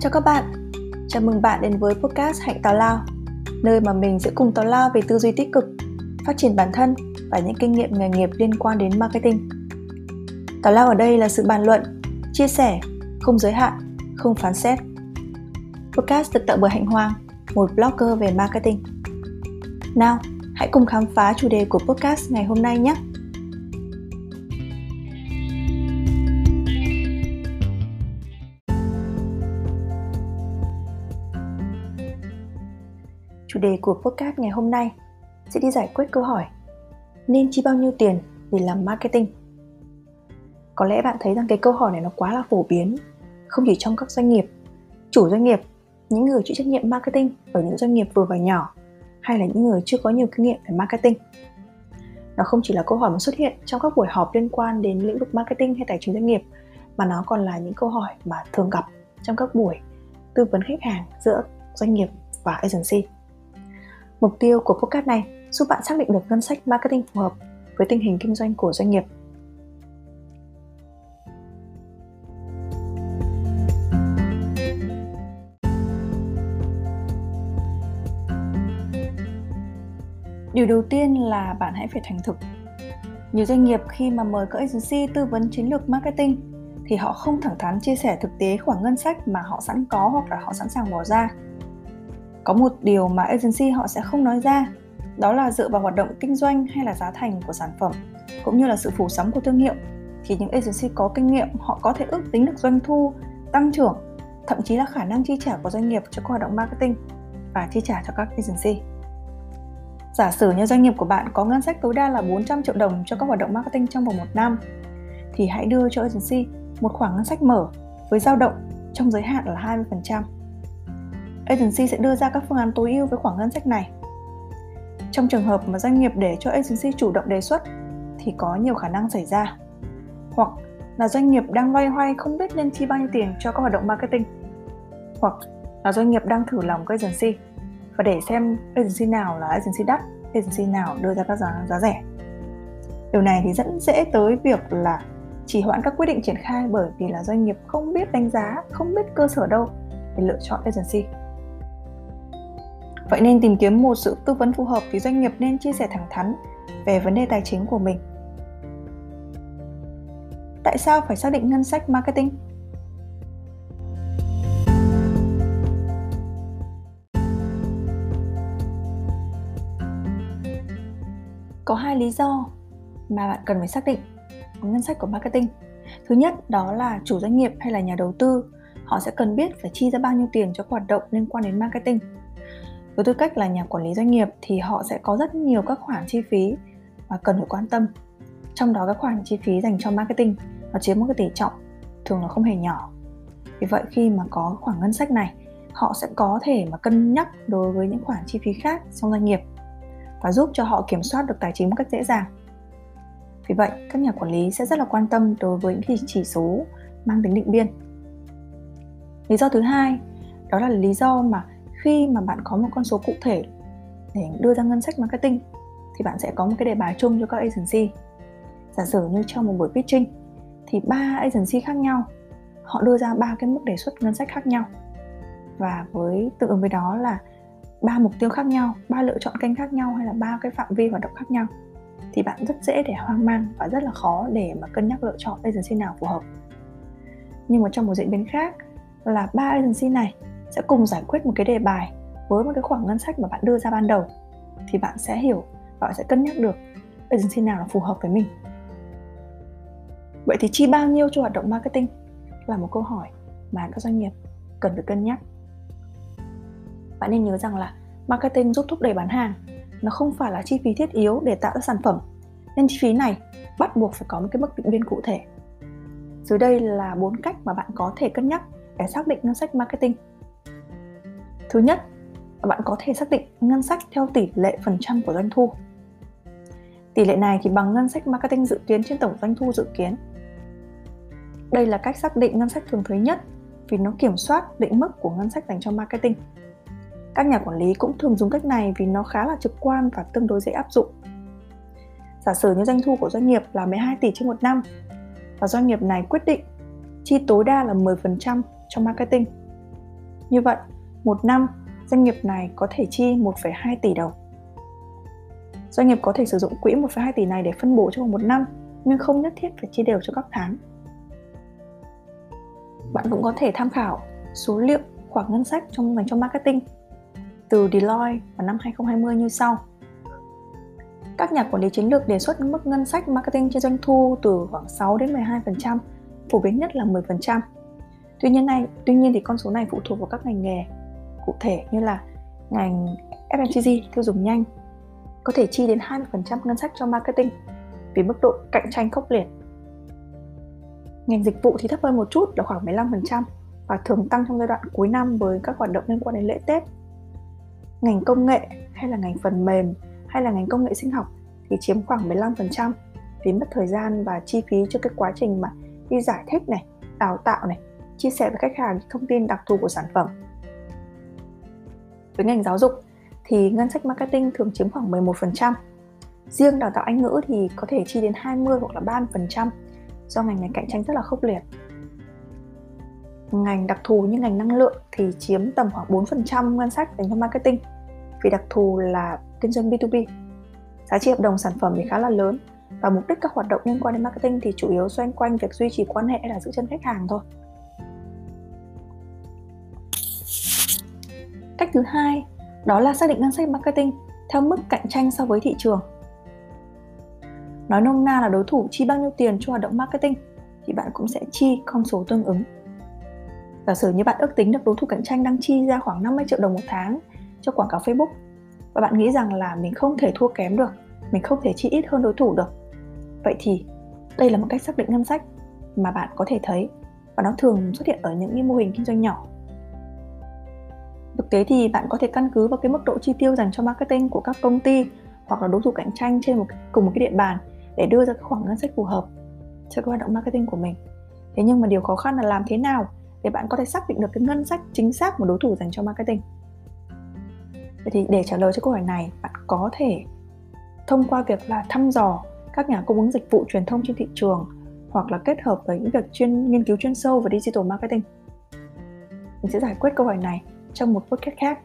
Chào các bạn, chào mừng bạn đến với podcast Hạnh Tào Lao Nơi mà mình sẽ cùng tào lao về tư duy tích cực, phát triển bản thân và những kinh nghiệm nghề nghiệp liên quan đến marketing. Tào lao ở đây là sự bàn luận, chia sẻ, không giới hạn, không phán xét. Podcast được tạo bởi Hạnh Hoàng, một blogger về marketing. Nào, hãy cùng khám phá chủ đề của podcast ngày hôm nay nhé! Chủ đề của podcast ngày hôm nay. Sẽ đi giải quyết câu hỏi Nên chi bao nhiêu tiền để làm marketing? Có lẽ bạn thấy rằng cái câu hỏi này nó quá là phổ biến Không chỉ trong các doanh nghiệp. Chủ doanh nghiệp, những người chịu trách nhiệm marketing ở những doanh nghiệp vừa và nhỏ Hay là những người chưa có nhiều kinh nghiệm về marketing? Nó không chỉ là câu hỏi mà xuất hiện trong các buổi họp liên quan đến lĩnh vực marketing hay tài chính doanh nghiệp Mà nó còn là những câu hỏi mà thường gặp trong các buổi tư vấn khách hàng giữa doanh nghiệp và agency. Mục tiêu của podcast này giúp bạn xác định được ngân sách marketing phù hợp với tình hình kinh doanh của doanh nghiệp. Điều đầu tiên là bạn hãy phải thành thực. Nhiều doanh nghiệp khi mà mời các agency tư vấn chiến lược marketing thì họ không thẳng thắn chia sẻ thực tế khoản ngân sách mà họ sẵn có hoặc là họ sẵn sàng bỏ ra có một điều mà agency họ sẽ không nói ra, đó là dựa vào hoạt động kinh doanh hay là giá thành của sản phẩm, cũng như là sự phủ sóng của thương hiệu. Thì những agency có kinh nghiệm, họ có thể ước tính được doanh thu, tăng trưởng, thậm chí là khả năng chi trả của doanh nghiệp cho các hoạt động marketing và chi trả cho các agency. Giả sử như doanh nghiệp của bạn có ngân sách tối đa là 400 triệu đồng cho các hoạt động marketing trong vòng một năm, thì hãy đưa cho agency một khoản ngân sách mở với dao động trong giới hạn là 20% agency sẽ đưa ra các phương án tối ưu với khoản ngân sách này. Trong trường hợp mà doanh nghiệp để cho agency chủ động đề xuất thì có nhiều khả năng xảy ra. Hoặc là doanh nghiệp đang loay hoay không biết nên chi bao nhiêu tiền cho các hoạt động marketing. Hoặc là doanh nghiệp đang thử lòng cái agency và để xem agency nào là agency đắt, agency nào đưa ra các giá, giá rẻ. Điều này thì dẫn dễ tới việc là chỉ hoãn các quyết định triển khai bởi vì là doanh nghiệp không biết đánh giá, không biết cơ sở đâu để lựa chọn agency. Vậy nên tìm kiếm một sự tư vấn phù hợp thì doanh nghiệp nên chia sẻ thẳng thắn về vấn đề tài chính của mình. Tại sao phải xác định ngân sách marketing? Có hai lý do mà bạn cần phải xác định ngân sách của marketing. Thứ nhất, đó là chủ doanh nghiệp hay là nhà đầu tư, họ sẽ cần biết phải chi ra bao nhiêu tiền cho hoạt động liên quan đến marketing với tư cách là nhà quản lý doanh nghiệp thì họ sẽ có rất nhiều các khoản chi phí mà cần phải quan tâm. Trong đó các khoản chi phí dành cho marketing, nó chiếm một cái tỷ trọng, thường là không hề nhỏ. Vì vậy khi mà có khoản ngân sách này, họ sẽ có thể mà cân nhắc đối với những khoản chi phí khác trong doanh nghiệp và giúp cho họ kiểm soát được tài chính một cách dễ dàng. Vì vậy, các nhà quản lý sẽ rất là quan tâm đối với những chỉ số mang tính định biên. Lý do thứ hai, đó là lý do mà khi mà bạn có một con số cụ thể để đưa ra ngân sách marketing, thì bạn sẽ có một cái đề bài chung cho các agency. Giả sử như trong một buổi pitching, thì ba agency khác nhau, họ đưa ra ba cái mức đề xuất ngân sách khác nhau. Và với tương ứng với đó là ba mục tiêu khác nhau, ba lựa chọn kênh khác nhau hay là ba cái phạm vi hoạt động khác nhau, thì bạn rất dễ để hoang mang và rất là khó để mà cân nhắc lựa chọn agency nào phù hợp. Nhưng mà trong một diễn biến khác là ba agency này sẽ cùng giải quyết một cái đề bài với một cái khoảng ngân sách mà bạn đưa ra ban đầu, thì bạn sẽ hiểu và bạn sẽ cân nhắc được agency nào là phù hợp với mình. Vậy thì chi bao nhiêu cho hoạt động marketing? Là một câu hỏi mà các doanh nghiệp cần phải cân nhắc. Bạn nên nhớ rằng là marketing giúp thúc đẩy bán hàng, nó không phải là chi phí thiết yếu để tạo ra sản phẩm. Nên chi phí này bắt buộc phải có một cái mức định biên cụ thể. Dưới đây là bốn cách mà bạn có thể cân nhắc để xác định ngân sách marketing. Thứ nhất, bạn có thể xác định ngân sách theo tỷ lệ phần trăm của doanh thu. Tỷ lệ này thì bằng ngân sách marketing dự kiến trên tổng doanh thu dự kiến. Đây là cách xác định ngân sách thường thấy nhất vì nó kiểm soát định mức của ngân sách dành cho marketing. Các nhà quản lý cũng thường dùng cách này vì nó khá là trực quan và tương đối dễ áp dụng. Giả sử như doanh thu của doanh nghiệp là 12 tỷ trên một năm và doanh nghiệp này quyết định chi tối đa là 10% cho marketing Như vậy, một năm doanh nghiệp này có thể chi 1,2 tỷ đồng. Doanh nghiệp có thể sử dụng quỹ 1,2 tỷ này để phân bổ trong một năm nhưng không nhất thiết phải chia đều cho các tháng. Bạn cũng có thể tham khảo số liệu khoản ngân sách trong dành cho marketing từ Deloitte vào năm 2020 như sau. Các nhà quản lý chiến lược đề xuất mức ngân sách marketing trên doanh thu từ khoảng 6 đến 12%, phổ biến nhất là 10%. Tuy nhiên này, tuy nhiên thì con số này phụ thuộc vào các ngành nghề cụ thể như là ngành FMCG tiêu dùng nhanh có thể chi đến 20% ngân sách cho marketing vì mức độ cạnh tranh khốc liệt. Ngành dịch vụ thì thấp hơn một chút là khoảng 15% và thường tăng trong giai đoạn cuối năm với các hoạt động liên quan đến lễ Tết. Ngành công nghệ hay là ngành phần mềm hay là ngành công nghệ sinh học thì chiếm khoảng 15% vì mất thời gian và chi phí cho cái quá trình mà đi giải thích này, đào tạo này, chia sẻ với khách hàng thông tin đặc thù của sản phẩm. Với ngành giáo dục, thì ngân sách marketing thường chiếm khoảng 11%. Riêng đào tạo Anh ngữ thì có thể chi đến 20 hoặc là 30% do ngành này cạnh tranh rất là khốc liệt. Ngành đặc thù như ngành năng lượng thì chiếm tầm khoảng 4% ngân sách dành cho marketing, vì đặc thù là kinh doanh B2B. Giá trị hợp đồng sản phẩm thì khá là lớn và mục đích các hoạt động liên quan đến marketing thì chủ yếu xoay quanh việc duy trì quan hệ là giữ chân khách hàng thôi. Cách thứ hai đó là xác định ngân sách marketing theo mức cạnh tranh so với thị trường. Nói nôm na là đối thủ chi bao nhiêu tiền cho hoạt động marketing thì bạn cũng sẽ chi con số tương ứng. Giả sử như bạn ước tính được đối thủ cạnh tranh đang chi ra khoảng 50 triệu đồng một tháng cho quảng cáo Facebook và bạn nghĩ rằng là mình không thể thua kém được, mình không thể chi ít hơn đối thủ được. Vậy thì đây là một cách xác định ngân sách mà bạn có thể thấy và nó thường xuất hiện ở những mô hình kinh doanh nhỏ Thực tế thì bạn có thể căn cứ vào cái mức độ chi tiêu dành cho marketing của các công ty hoặc là đối thủ cạnh tranh trên một cùng một cái địa bàn để đưa ra cái ngân sách phù hợp cho cái hoạt động marketing của mình. Thế nhưng mà điều khó khăn là làm thế nào để bạn có thể xác định được cái ngân sách chính xác mà đối thủ dành cho marketing. Vậy thì để trả lời cho câu hỏi này, bạn có thể thông qua việc là thăm dò các nhà cung ứng dịch vụ truyền thông trên thị trường hoặc là kết hợp với những việc chuyên nghiên cứu chuyên sâu về digital marketing. Mình sẽ giải quyết câu hỏi này trong một podcast khác.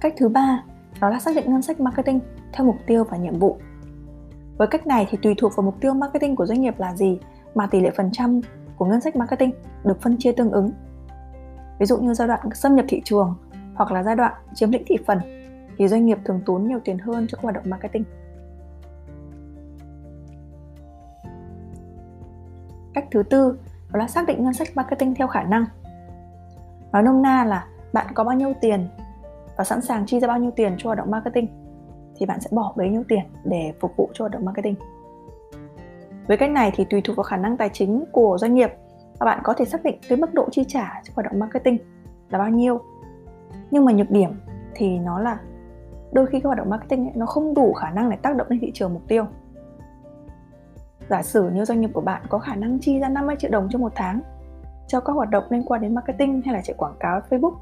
Cách thứ ba, đó là xác định ngân sách marketing theo mục tiêu và nhiệm vụ. Với cách này thì tùy thuộc vào mục tiêu marketing của doanh nghiệp là gì mà tỷ lệ phần trăm của ngân sách marketing được phân chia tương ứng. Ví dụ như giai đoạn xâm nhập thị trường hoặc là giai đoạn chiếm lĩnh thị phần thì doanh nghiệp thường tốn nhiều tiền hơn cho các hoạt động marketing. Cách thứ tư đó là xác định ngân sách marketing theo khả năng. Nói nôm na là bạn có bao nhiêu tiền và sẵn sàng chi ra bao nhiêu tiền cho hoạt động marketing thì bạn sẽ bỏ bấy nhiêu tiền để phục vụ cho hoạt động marketing. Với cách này thì tùy thuộc vào khả năng tài chính của doanh nghiệp và bạn có thể xác định cái mức độ chi trả cho hoạt động marketing là bao nhiêu. Nhưng mà nhược điểm thì nó là đôi khi các hoạt động marketing ấy, nó không đủ khả năng để tác động lên thị trường mục tiêu. Giả sử như doanh nghiệp của bạn có khả năng chi ra 50 triệu đồng cho một tháng cho các hoạt động liên quan đến marketing hay là chạy quảng cáo Facebook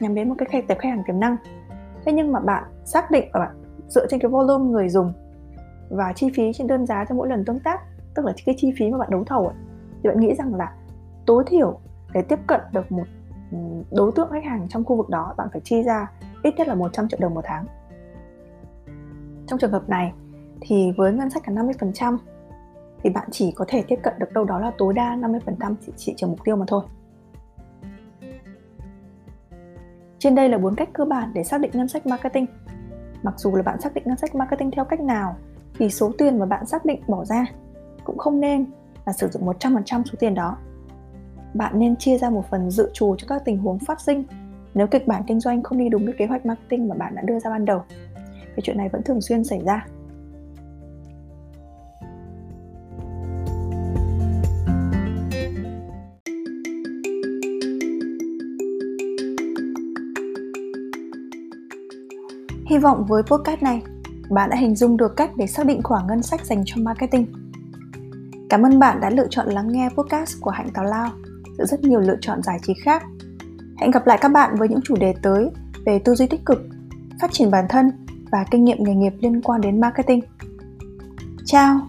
nhằm đến một cái khách tập khách hàng tiềm năng. Thế nhưng mà bạn xác định và bạn dựa trên cái volume người dùng và chi phí trên đơn giá cho mỗi lần tương tác, tức là cái chi phí mà bạn đấu thầu ấy, thì bạn nghĩ rằng là tối thiểu để tiếp cận được một ừ, đối tượng khách hàng trong khu vực đó bạn phải chi ra ít nhất là 100 triệu đồng một tháng. Trong trường hợp này thì với ngân sách là 50% thì bạn chỉ có thể tiếp cận được đâu đó là tối đa 50% thị trường mục tiêu mà thôi. Trên đây là bốn cách cơ bản để xác định ngân sách marketing. Mặc dù là bạn xác định ngân sách marketing theo cách nào, thì số tiền mà bạn xác định bỏ ra cũng không nên là sử dụng 100% số tiền đó. Bạn nên chia ra một phần dự trù cho các tình huống phát sinh nếu kịch bản kinh doanh không đi đúng với kế hoạch marketing mà bạn đã đưa ra ban đầu. Cái chuyện này vẫn thường xuyên xảy ra. Hy vọng với podcast này, bạn đã hình dung được cách để xác định khoản ngân sách dành cho marketing. Cảm ơn bạn đã lựa chọn lắng nghe podcast của Hạnh Tào Lao giữa rất nhiều lựa chọn giải trí khác. Hẹn gặp lại các bạn với những chủ đề tới về tư duy tích cực, phát triển bản thân và kinh nghiệm nghề nghiệp liên quan đến marketing. Chào!